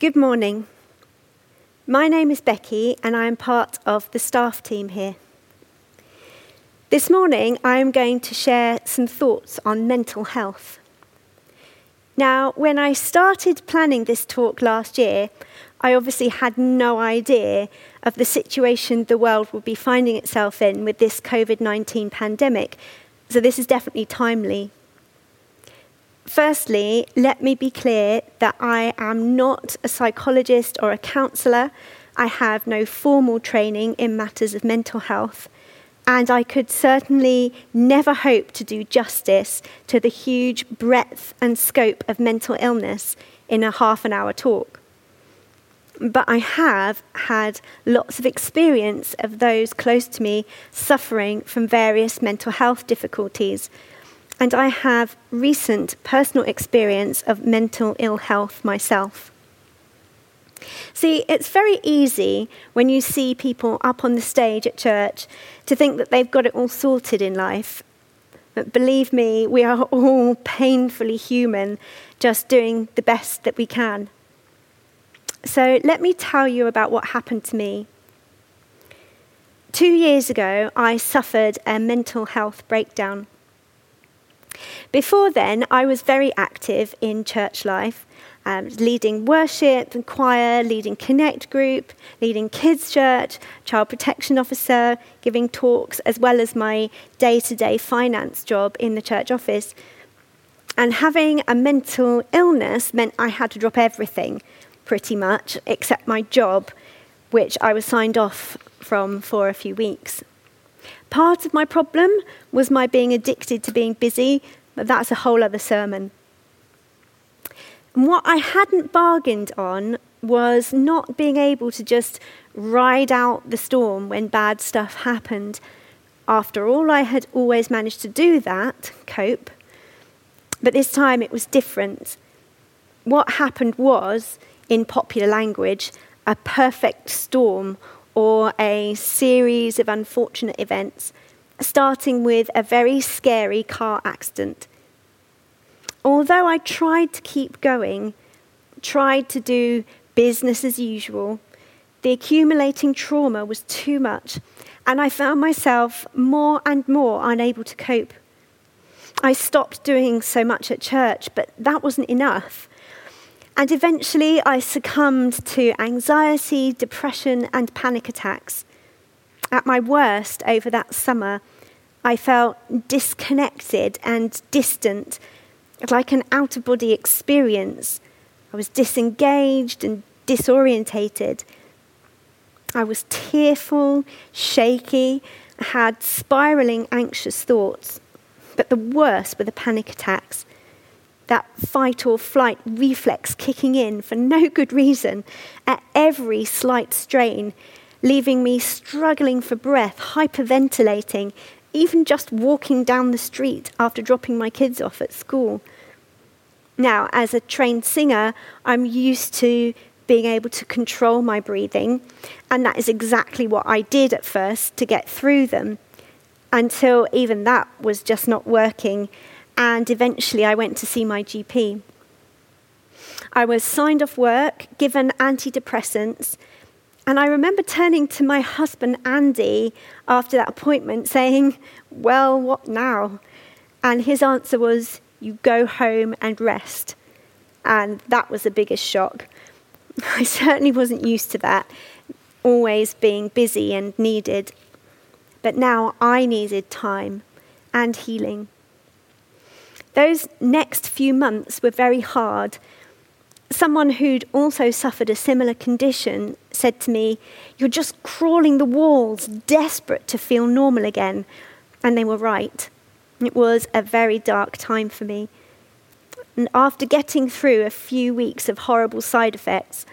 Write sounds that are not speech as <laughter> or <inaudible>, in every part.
Good morning. My name is Becky, and I am part of the staff team here. This morning, I am going to share some thoughts on mental health. Now, when I started planning this talk last year, I obviously had no idea of the situation the world would be finding itself in with this COVID 19 pandemic, so this is definitely timely. Firstly, let me be clear that I am not a psychologist or a counsellor. I have no formal training in matters of mental health, and I could certainly never hope to do justice to the huge breadth and scope of mental illness in a half an hour talk. But I have had lots of experience of those close to me suffering from various mental health difficulties and I have recent personal experience of mental ill health myself. See, it's very easy when you see people up on the stage at church to think that they've got it all sorted in life. But believe me, we are <laughs> all painfully human, just doing the best that we can. So let me tell you about what happened to me. Two years ago, I suffered a mental health breakdown. Before then, I was very active in church life, um, leading worship and choir, leading Connect group, leading kids' church, child protection officer, giving talks, as well as my day to day finance job in the church office. And having a mental illness meant I had to drop everything, pretty much, except my job, which I was signed off from for a few weeks. Part of my problem was my being addicted to being busy, but that's a whole other sermon. And what I hadn't bargained on was not being able to just ride out the storm when bad stuff happened. After all, I had always managed to do that, cope. But this time it was different. What happened was, in popular language, a perfect storm or a series of unfortunate events, starting with a very scary car accident. Although I tried to keep going, tried to do business as usual, the accumulating trauma was too much, and I found myself more and more unable to cope. I stopped doing so much at church, but that wasn't enough. And eventually, I succumbed to anxiety, depression, and panic attacks. At my worst over that summer, I felt disconnected and distant, like an out of body experience. I was disengaged and disorientated. I was tearful, shaky, had spiraling anxious thoughts. But the worst were the panic attacks that fight or flight reflex kicking in for no good reason at every slight strain, leaving me struggling for breath, hyperventilating, even just walking down the street after dropping my kids off at school. Now, as a trained singer, I'm used to being able to control my breathing, and that is exactly what I did at first to get through them until even that was just not working and eventually I went to see my GP. I was signed off work, given antidepressants, and I remember turning to my husband Andy after that appointment saying, Well, what now? And his answer was, You go home and rest. And that was the biggest shock. <laughs> I certainly wasn't used to that, always being busy and needed. But now I needed time and healing. Those next few months were very hard. Someone who'd also suffered a similar condition said to me, You're just crawling the walls, desperate to feel normal again. And they were right. It was a very dark time for me. And after getting through a few weeks of horrible side effects,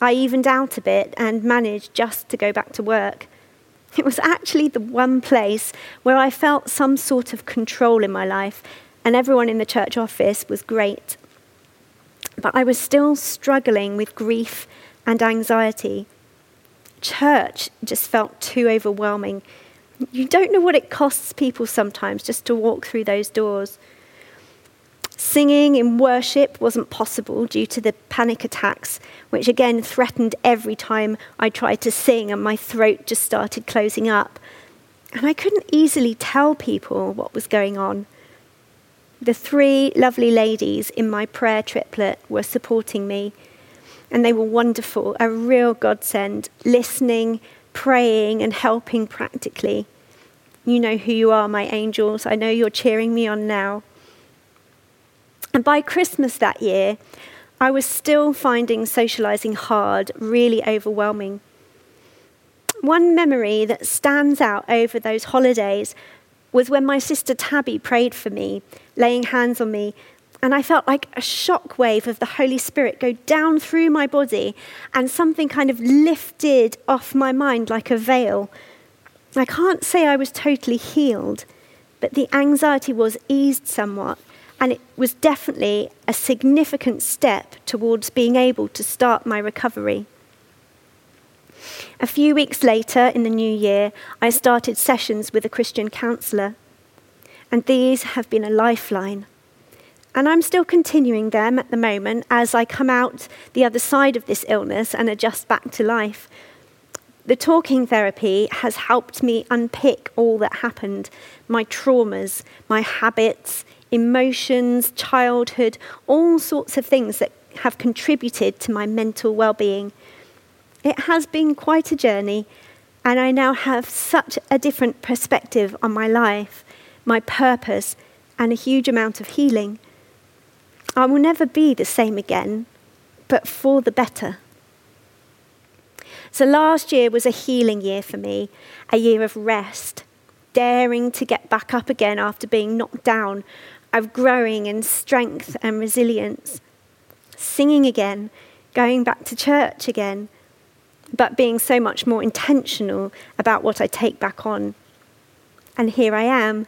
I evened out a bit and managed just to go back to work. It was actually the one place where I felt some sort of control in my life and everyone in the church office was great. But I was still struggling with grief and anxiety. Church just felt too overwhelming. You don't know what it costs people sometimes just to walk through those doors. Singing in worship wasn't possible due to the panic attacks, which again threatened every time I tried to sing and my throat just started closing up. And I couldn't easily tell people what was going on. The three lovely ladies in my prayer triplet were supporting me, and they were wonderful, a real godsend, listening, praying, and helping practically. You know who you are, my angels. I know you're cheering me on now. And by Christmas that year, I was still finding socializing hard, really overwhelming. One memory that stands out over those holidays was when my sister Tabby prayed for me, laying hands on me, and I felt like a shock wave of the Holy Spirit go down through my body, and something kind of lifted off my mind like a veil. I can't say I was totally healed, but the anxiety was eased somewhat, and it was definitely a significant step towards being able to start my recovery. A few weeks later, in the new year, I started sessions with a Christian counsellor, and these have been a lifeline. And I'm still continuing them at the moment as I come out the other side of this illness and adjust back to life. The talking therapy has helped me unpick all that happened my traumas, my habits, emotions, childhood, all sorts of things that have contributed to my mental well being. It has been quite a journey, and I now have such a different perspective on my life, my purpose, and a huge amount of healing. I will never be the same again, but for the better. So last year was a healing year for me, a year of rest, daring to get back up again after being knocked down of growing in strength and resilience, singing again, going back to church again, but being so much more intentional about what I take back on. And here I am,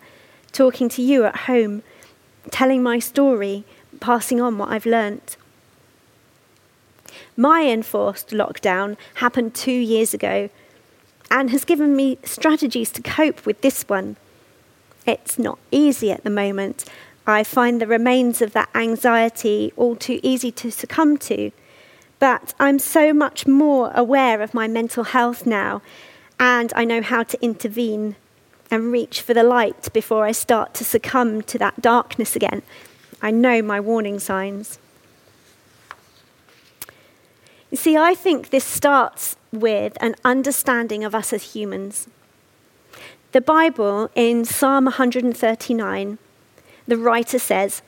talking to you at home, telling my story, passing on what I've learnt. My enforced lockdown happened two years ago and has given me strategies to cope with this one. It's not easy at the moment, I find the remains of that anxiety all too easy to succumb to. But I'm so much more aware of my mental health now, and I know how to intervene and reach for the light before I start to succumb to that darkness again. I know my warning signs. You see, I think this starts with an understanding of us as humans. The Bible in Psalm 139 the writer says,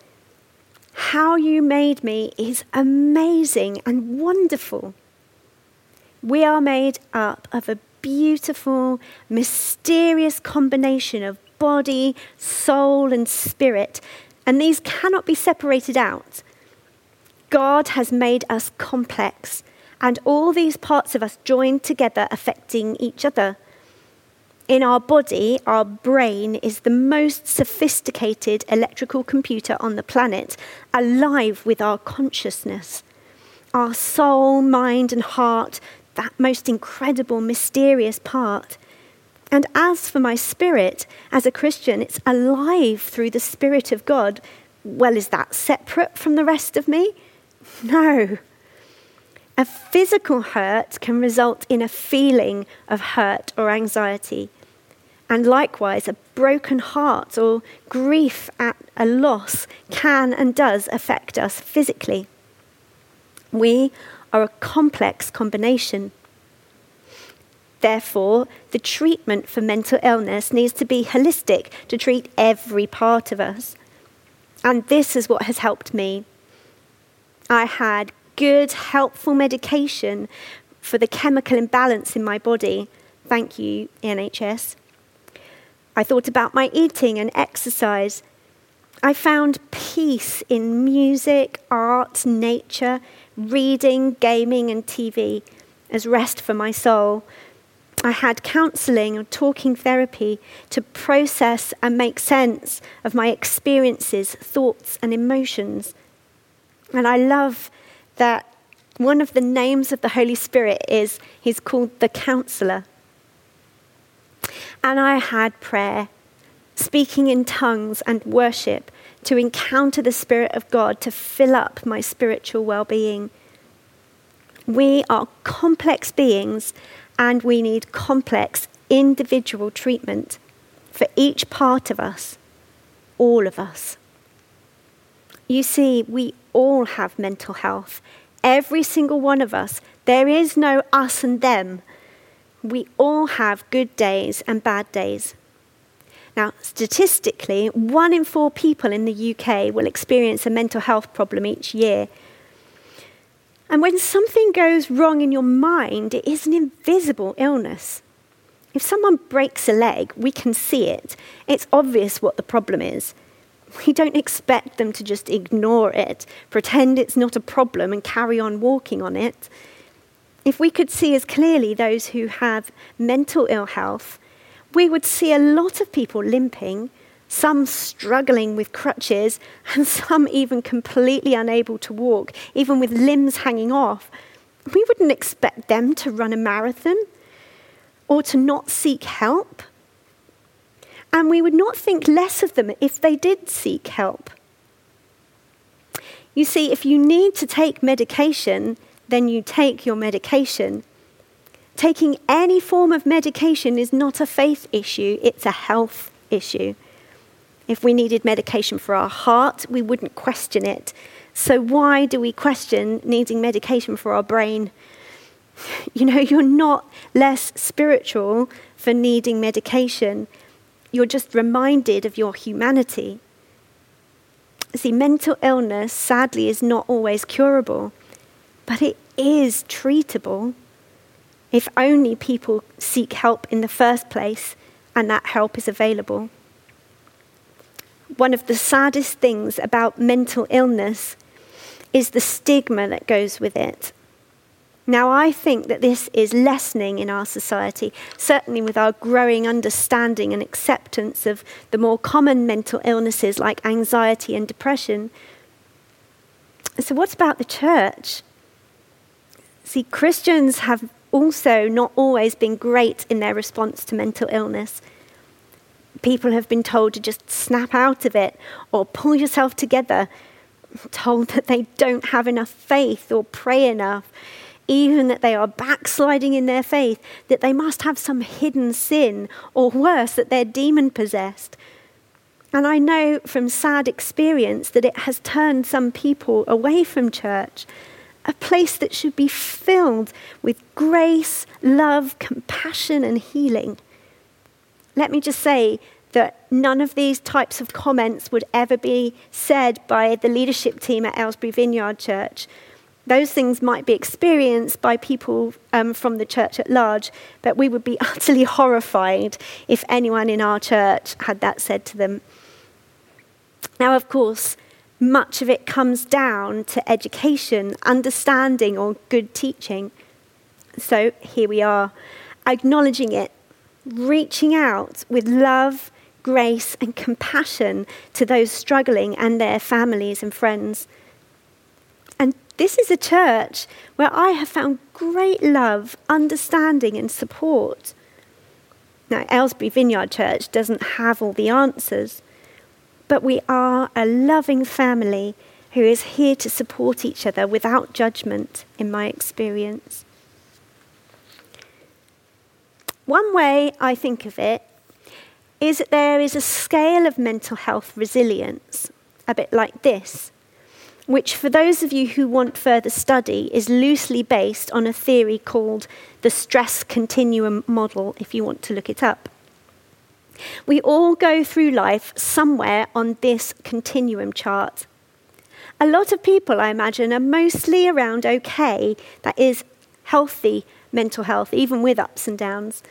How you made me is amazing and wonderful. We are made up of a beautiful, mysterious combination of body, soul, and spirit, and these cannot be separated out. God has made us complex, and all these parts of us joined together affecting each other. In our body, our brain is the most sophisticated electrical computer on the planet, alive with our consciousness. Our soul, mind, and heart, that most incredible, mysterious part. And as for my spirit, as a Christian, it's alive through the Spirit of God. Well, is that separate from the rest of me? No. A physical hurt can result in a feeling of hurt or anxiety. And likewise, a broken heart or grief at a loss can and does affect us physically. We are a complex combination. Therefore, the treatment for mental illness needs to be holistic to treat every part of us. And this is what has helped me. I had good, helpful medication for the chemical imbalance in my body. Thank you, NHS. I thought about my eating and exercise. I found peace in music, art, nature, reading, gaming, and TV as rest for my soul. I had counseling or talking therapy to process and make sense of my experiences, thoughts, and emotions. And I love that one of the names of the Holy Spirit is He's called the Counselor. And I had prayer, speaking in tongues and worship to encounter the Spirit of God to fill up my spiritual well being. We are complex beings and we need complex individual treatment for each part of us, all of us. You see, we all have mental health. Every single one of us. There is no us and them. We all have good days and bad days. Now, statistically, one in four people in the UK will experience a mental health problem each year. And when something goes wrong in your mind, it is an invisible illness. If someone breaks a leg, we can see it. It's obvious what the problem is. We don't expect them to just ignore it, pretend it's not a problem, and carry on walking on it. If we could see as clearly those who have mental ill health, we would see a lot of people limping, some struggling with crutches, <laughs> and some even completely unable to walk, even with limbs hanging off. We wouldn't expect them to run a marathon or to not seek help. And we would not think less of them if they did seek help. You see, if you need to take medication, then you take your medication. Taking any form of medication is not a faith issue, it's a health issue. If we needed medication for our heart, we wouldn't question it. So, why do we question needing medication for our brain? <laughs> You know, you're not less spiritual for needing medication. You're just reminded of your humanity. See, mental illness, sadly, is not always curable, but it is treatable if only people seek help in the first place and that help is available. One of the saddest things about mental illness is the stigma that goes with it. Now, I think that this is lessening in our society, certainly with our growing understanding and acceptance of the more common mental illnesses like anxiety and depression. So, what about the church? See, Christians have also not always been great in their response to mental illness. People have been told to just snap out of it or pull yourself together, told that they don't have enough faith or pray enough even that they are backsliding in their faith, that they must have some hidden sin, or worse, that they're demon possessed. And I know from sad experience that it has turned some people away from church, a place that should be filled with grace, love, compassion, and healing. Let me just say that none of these types of comments would ever be said by the leadership team at Aylesbury Vineyard Church those things might be experienced by people um, from the church at large, but we would be <laughs> utterly horrified if anyone in our church had that said to them. Now, of course, much of it comes down to education, understanding, or good teaching. So here we are, acknowledging it, reaching out with love, grace, and compassion to those struggling and their families and friends. And this is a church where I have found great love, understanding, and support. Now, Aylesbury Vineyard Church doesn't have all the answers, but we are a loving family who is here to support each other without judgment, in my experience. One way I think of it is that there is a scale of mental health resilience, a bit like this which, for those of you who want further study, is loosely based on a theory called the stress continuum model, if you want to look it up. We all go through life somewhere on this continuum chart. A lot of people, I imagine, are mostly around okay, that is, healthy mental health, even with ups and downs.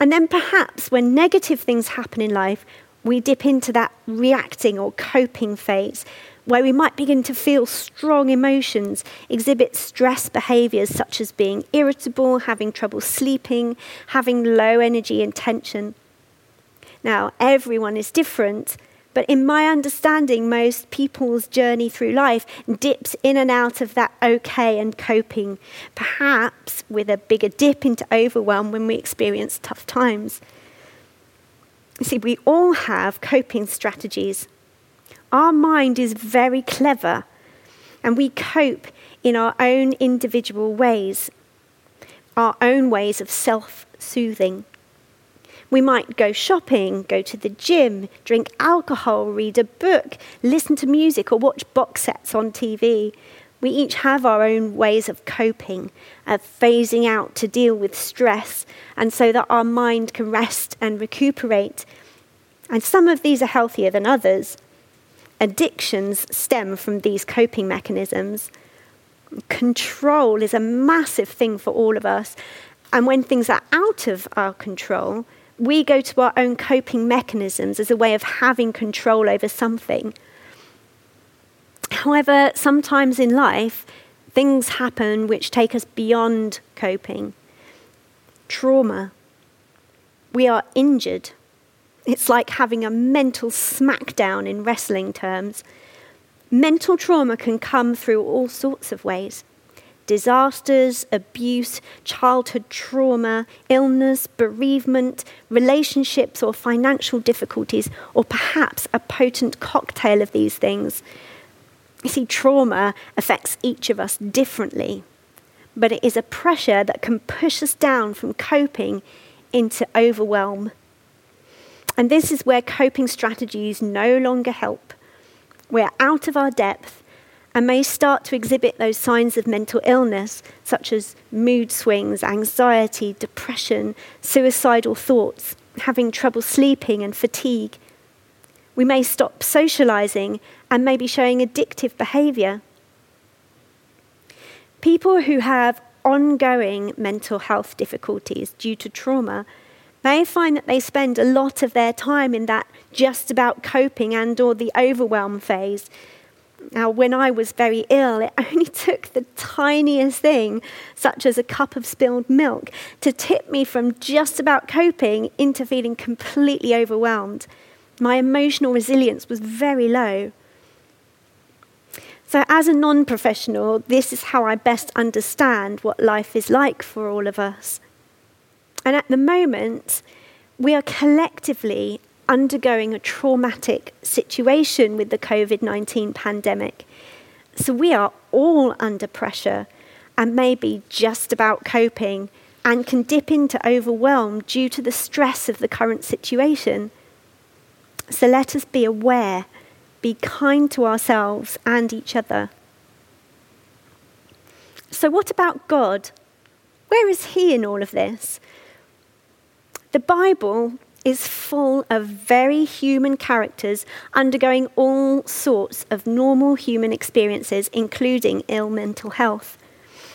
And then perhaps when negative things happen in life, we dip into that reacting or coping phase where we might begin to feel strong emotions, exhibit stress behaviors such as being irritable, having trouble sleeping, having low energy and tension. Now, everyone is different, but in my understanding, most people's journey through life dips in and out of that okay and coping, perhaps with a bigger dip into overwhelm when we experience tough times. You see, we all have coping strategies Our mind is very clever, and we cope in our own individual ways, our own ways of self soothing. We might go shopping, go to the gym, drink alcohol, read a book, listen to music, or watch box sets on TV. We each have our own ways of coping, of phasing out to deal with stress, and so that our mind can rest and recuperate. And some of these are healthier than others. Addictions stem from these coping mechanisms. Control is a massive thing for all of us. And when things are out of our control, we go to our own coping mechanisms as a way of having control over something. However, sometimes in life, things happen which take us beyond coping. Trauma. We are injured. It's like having a mental smackdown in wrestling terms. Mental trauma can come through all sorts of ways disasters, abuse, childhood trauma, illness, bereavement, relationships, or financial difficulties, or perhaps a potent cocktail of these things. You see, trauma affects each of us differently, but it is a pressure that can push us down from coping into overwhelm. And this is where coping strategies no longer help. We're out of our depth and may start to exhibit those signs of mental illness, such as mood swings, anxiety, depression, suicidal thoughts, having trouble sleeping, and fatigue. We may stop socializing and may be showing addictive behavior. People who have ongoing mental health difficulties due to trauma may find that they spend a lot of their time in that just about coping and or the overwhelm phase now, when I was very ill, it <laughs> only took the tiniest thing, such as a cup of spilled milk, to tip me from just about coping into feeling completely overwhelmed. My emotional resilience was very low. So, as a non professional, this is how I best understand what life is like for all of us. And at the moment, we are collectively undergoing a traumatic situation with the COVID 19 pandemic. So we are all under pressure and maybe just about coping and can dip into overwhelm due to the stress of the current situation. So let us be aware, be kind to ourselves and each other. So, what about God? Where is He in all of this? The Bible is full of very human characters undergoing all sorts of normal human experiences, including ill mental health.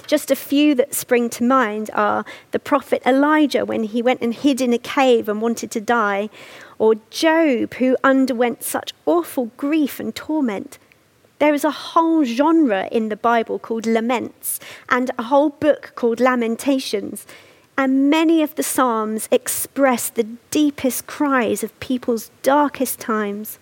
Just a few that spring to mind are the prophet Elijah when he went and hid in a cave and wanted to die, or Job who underwent such awful grief and torment. There is a whole genre in the Bible called laments and a whole book called Lamentations and many of the Psalms express the deepest cries of people's darkest times.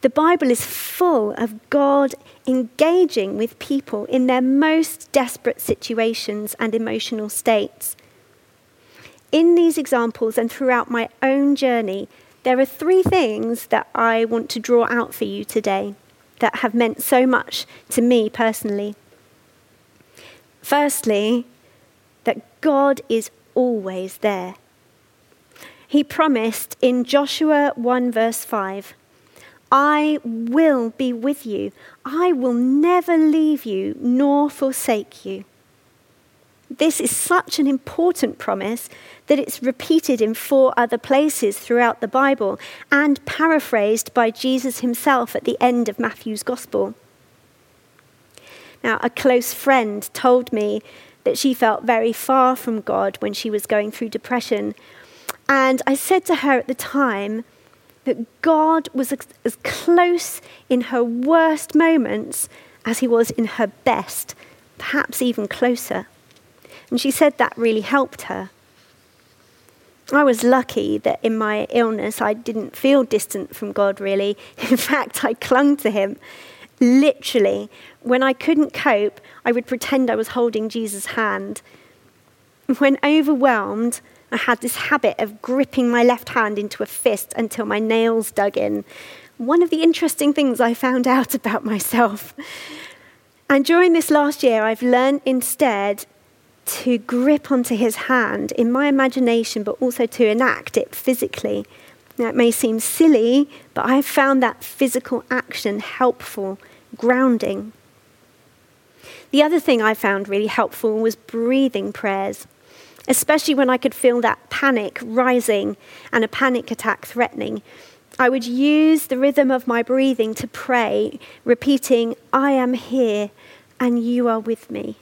The Bible is full of God engaging with people in their most desperate situations and emotional states. In these examples and throughout my own journey, there are three things that I want to draw out for you today that have meant so much to me personally. Firstly, God is always there. He promised in Joshua 1, verse 5, I will be with you. I will never leave you nor forsake you. This is such an important promise that it's repeated in four other places throughout the Bible and paraphrased by Jesus himself at the end of Matthew's Gospel. Now, a close friend told me that she felt very far from God when she was going through depression. And I said to her at the time that God was as close in her worst moments as he was in her best, perhaps even closer. And she said that really helped her. I was lucky that in my illness I didn't feel distant from God really. <laughs> In fact, I clung to him. Literally, when I couldn't cope, I would pretend I was holding Jesus' hand. When overwhelmed, I had this habit of gripping my left hand into a fist until my nails dug in. one of the interesting things I found <laughs> out about myself. And during this last year, I've learned instead to grip onto his hand in my imagination, but also to enact it physically. Now, it may seem silly, but I've found that physical action helpful, grounding. The other thing I found really helpful was breathing prayers, especially when I could feel that panic rising and a panic attack threatening. I would use the rhythm of my breathing to pray, repeating, I am here and you are with me.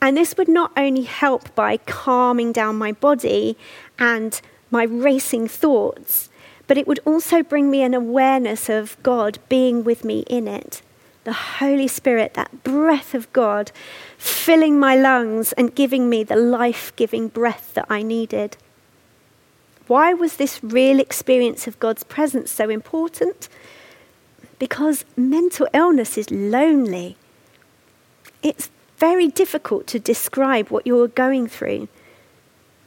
And this would not only help by calming down my body and my racing thoughts, but it would also bring me an awareness of God being with me in it. The Holy Spirit, that breath of God, filling my lungs and giving me the life giving breath that I needed. Why was this real experience of God's presence so important? Because mental illness is lonely. It's very difficult to describe what you're going through.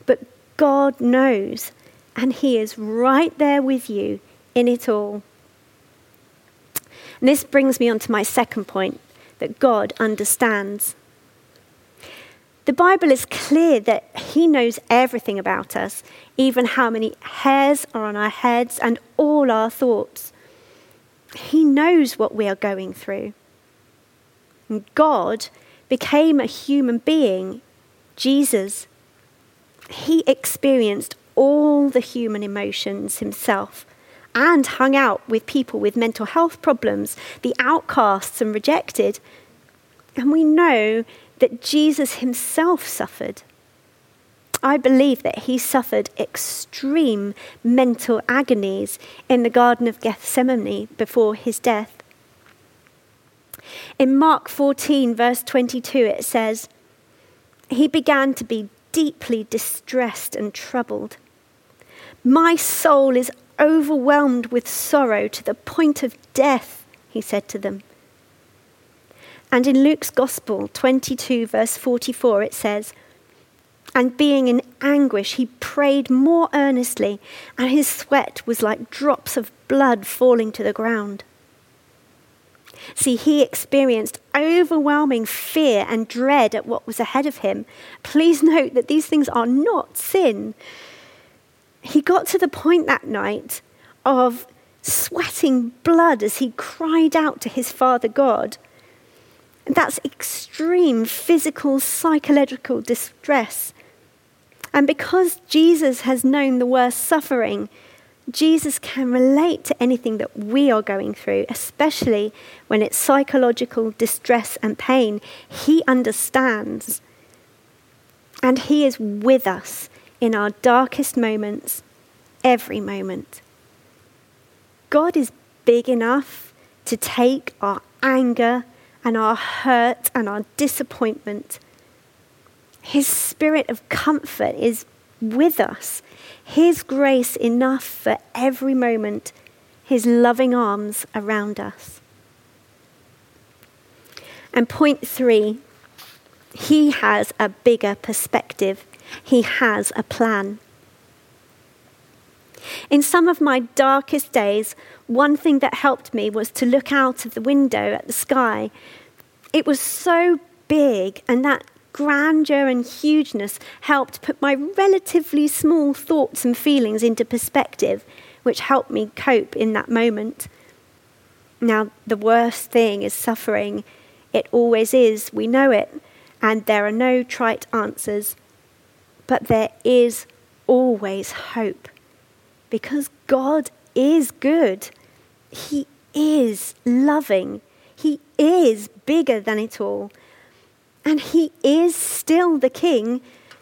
But God knows, and He is right there with you in it all. And this brings me on to my second point that God understands. The Bible is clear that He knows everything about us, even how many hairs are on our heads and all our thoughts. He knows what we are going through. And God became a human being, Jesus, he experienced all the human emotions himself and hung out with people with mental health problems, the outcasts and rejected. And we know that Jesus himself suffered. I believe that he suffered extreme mental agonies in the Garden of Gethsemane before his death. In Mark 14, verse 22, it says, He began to be deeply distressed and troubled. My soul is overwhelmed with sorrow to the point of death, he said to them. And in Luke's Gospel 22, verse 44, it says, And being in anguish, he prayed more earnestly, and his sweat was like drops of blood falling to the ground. See, he experienced overwhelming fear and dread at what was ahead of him. Please note that these things are not sin. He got to the point that night of sweating blood as he cried out to his Father God. That's extreme physical, psychological distress. And because Jesus has known the worst suffering, Jesus can relate to anything that we are going through, especially when it's psychological distress and pain. He understands. And He is with us in our darkest moments, every moment. God is big enough to take our anger and our hurt and our disappointment. His spirit of comfort is with us his grace enough for every moment, His loving arms around us. And point three, He has a bigger perspective, He has a plan. In some of my darkest days, one thing that helped me was to look out of the window at the sky. It was so big, and that grandeur and hugeness helped put my relatively small thoughts and feelings into perspective, which helped me cope in that moment. Now, the worst thing is suffering. It always is, we know it, and there are no trite answers. But there is always hope because God is good. He is loving. He is bigger than it all. And he is still the king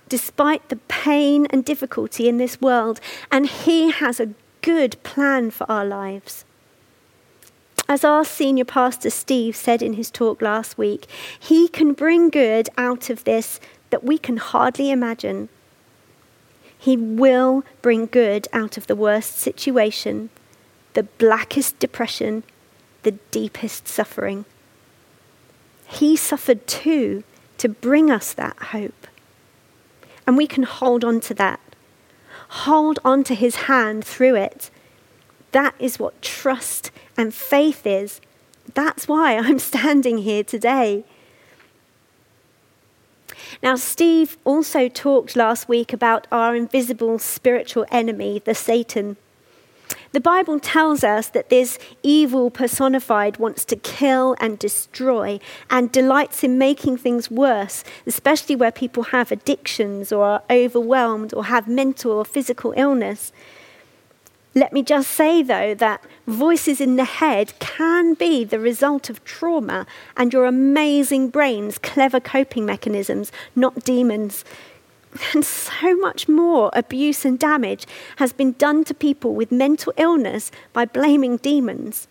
despite the pain and difficulty in this world. And he has a good plan for our lives. As our senior pastor Steve said in his talk last week, he can bring good out of this that we can hardly imagine. He will bring good out of the worst situation, the blackest depression, the deepest suffering. He suffered too to bring us that hope. And we can hold on to that. Hold on to his hand through it. That is what trust and faith is. That's why I'm <laughs> standing here today. Now, Steve also talked last week about our invisible spiritual enemy, the Satan. The Bible tells us that this evil personified wants to kill and destroy and delights in making things worse, especially where people have addictions or are overwhelmed or have mental or physical illness. Let me just say, though, that voices in the head can be the result of trauma and your amazing brain's clever coping mechanisms, not demons. And so much more abuse and damage has been done to people with mental illness by blaming demons.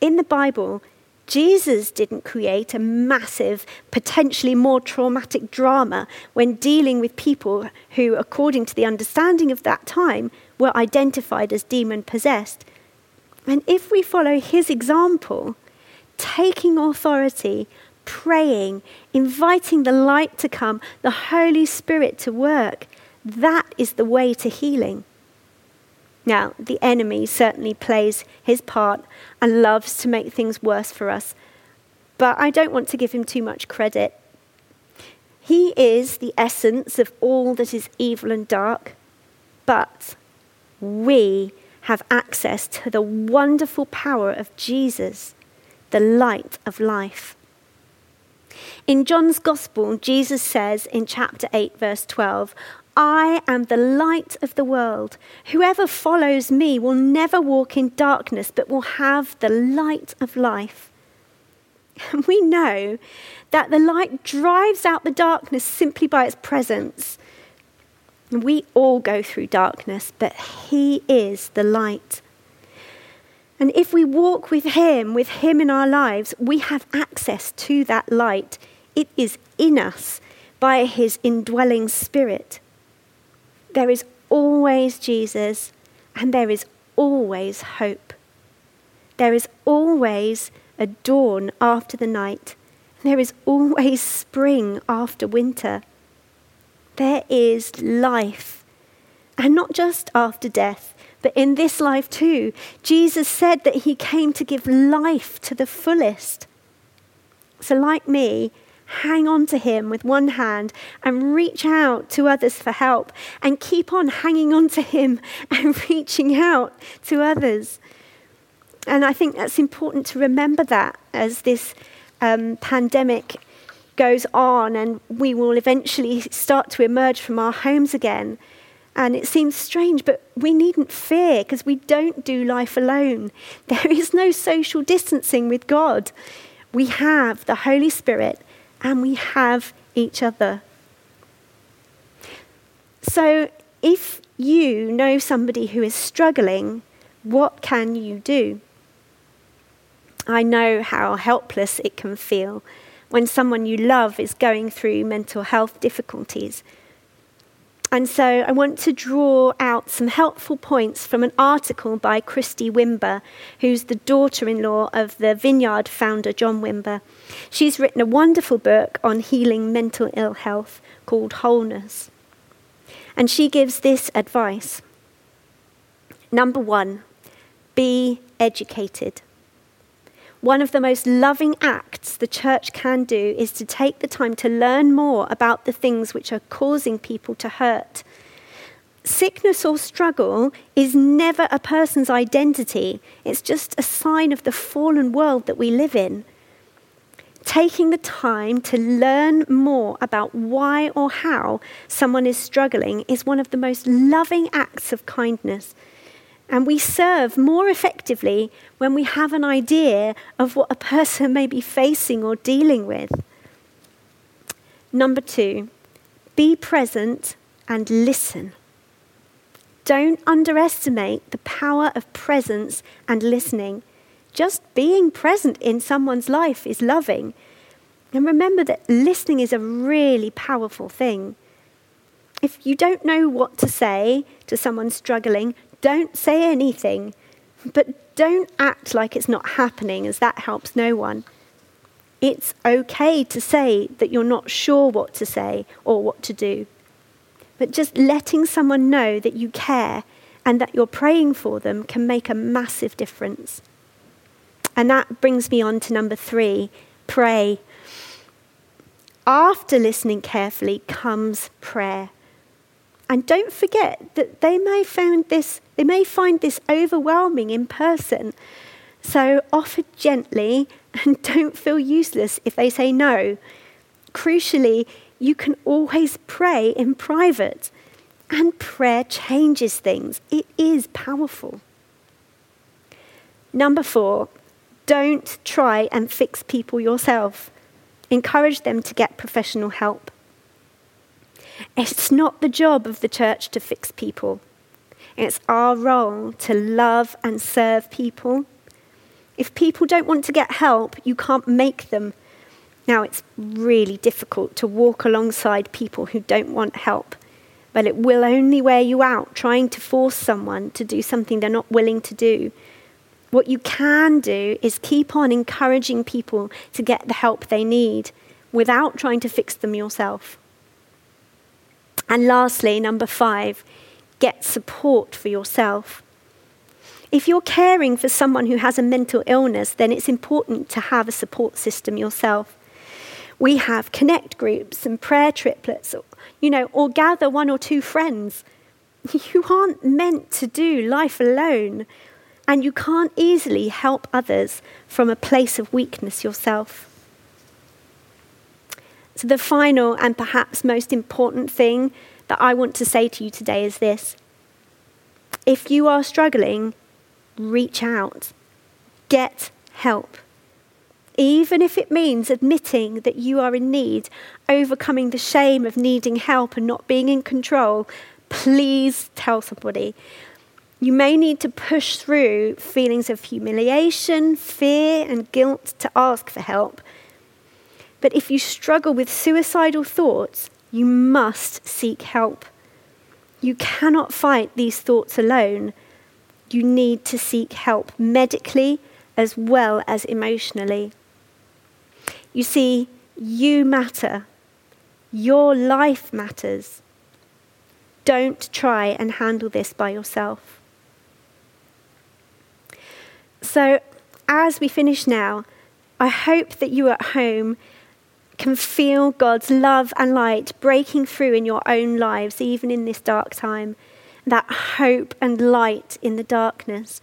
In the Bible, Jesus didn't create a massive, potentially more traumatic drama when dealing with people who, according to the understanding of that time, were identified as demon possessed. And if we follow his example, taking authority, praying, inviting the light to come, the Holy Spirit to work, that is the way to healing. Now, the enemy certainly plays his part and loves to make things worse for us, but I don't want to give him too much credit. He is the essence of all that is evil and dark, but we have access to the wonderful power of Jesus, the light of life. In John's Gospel, Jesus says in chapter 8, verse 12, I am the light of the world. Whoever follows me will never walk in darkness, but will have the light of life. And <laughs> we know that the light drives out the darkness simply by its presence. We all go through darkness, but He is the light. And if we walk with Him, with Him in our lives, we have access to that light. It is in us by His indwelling Spirit. There is always Jesus, and there is always hope. There is always a dawn after the night. There is always spring after winter there is life. And not just after death, but in this life too. Jesus said that he came to give life to the fullest. So, like me, hang on to him with one hand and reach out to others for help and keep on hanging on to him and <laughs> reaching out to others. And I think that's important to remember that as this um, pandemic goes on and we will eventually start to emerge from our homes again. And it seems strange, but we needn't fear because we don't do life alone. <laughs> There is no social distancing with God. We have the Holy Spirit and we have each other. So if you know somebody who is struggling, what can you do? I know how helpless it can feel when someone you love is going through mental health difficulties. And so I want to draw out some helpful points from an article by Christy Wimber, who's the daughter in law of the Vineyard founder John Wimber. She's written a wonderful book on healing mental ill health called Wholeness. And she gives this advice Number one, be educated. One of the most loving acts the church can do is to take the time to learn more about the things which are causing people to hurt. Sickness or struggle is never a person's identity, it's just a sign of the fallen world that we live in. Taking the time to learn more about why or how someone is struggling is one of the most loving acts of kindness. And we serve more effectively when we have an idea of what a person may be facing or dealing with. Number two, be present and listen. Don't underestimate the power of presence and listening. Just being present in someone's life is loving. And remember that listening is a really powerful thing. If you don't know what to say to someone struggling, don't say anything, but don't act like it's not happening, as that helps no one. It's okay to say that you're not sure what to say or what to do. But just letting someone know that you care and that you're praying for them can make a massive difference. And that brings me on to number three pray. After listening carefully comes prayer. And don't forget that they may find this, they may find this overwhelming in person. So offer gently <laughs> and don't feel useless if they say no. Crucially, you can always pray in private. And prayer changes things. It is powerful. Number four, don't try and fix people yourself. Encourage them to get professional help. It's not the job of the church to fix people. It's our role to love and serve people. If people don't want to get help, you can't make them. Now, it's really difficult to walk alongside people who don't want help, but it will only wear you out trying to force someone to do something they're not willing to do. What you can do is keep on encouraging people to get the help they need without trying to fix them yourself. And lastly, number five, get support for yourself. If you're caring for someone who has a mental illness, then it's important to have a support system yourself. We have connect groups and prayer triplets, you know, or gather one or two friends. <laughs> You aren't meant to do life alone, and you can't easily help others from a place of weakness yourself. So, the final and perhaps most important thing that I want to say to you today is this if you are struggling, reach out, get help. Even if it means admitting that you are in need, overcoming the shame of needing help and not being in control, please tell somebody. You may need to push through feelings of humiliation, fear, and guilt to ask for help. But if you struggle with suicidal thoughts, you must seek help. You cannot fight these thoughts alone. You need to seek help medically as well as emotionally. You see, you matter. Your life matters. Don't try and handle this by yourself. So, as we finish now, I hope that you at home can feel God's love and light breaking through in your own lives, even in this dark time. That hope and light in the darkness.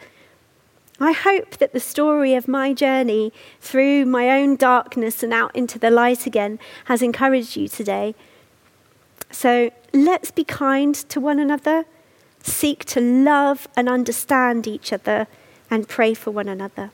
I hope that the story of my journey through my own darkness and out into the light again has encouraged you today. So let's be kind to one another, seek to love and understand each other, and pray for one another.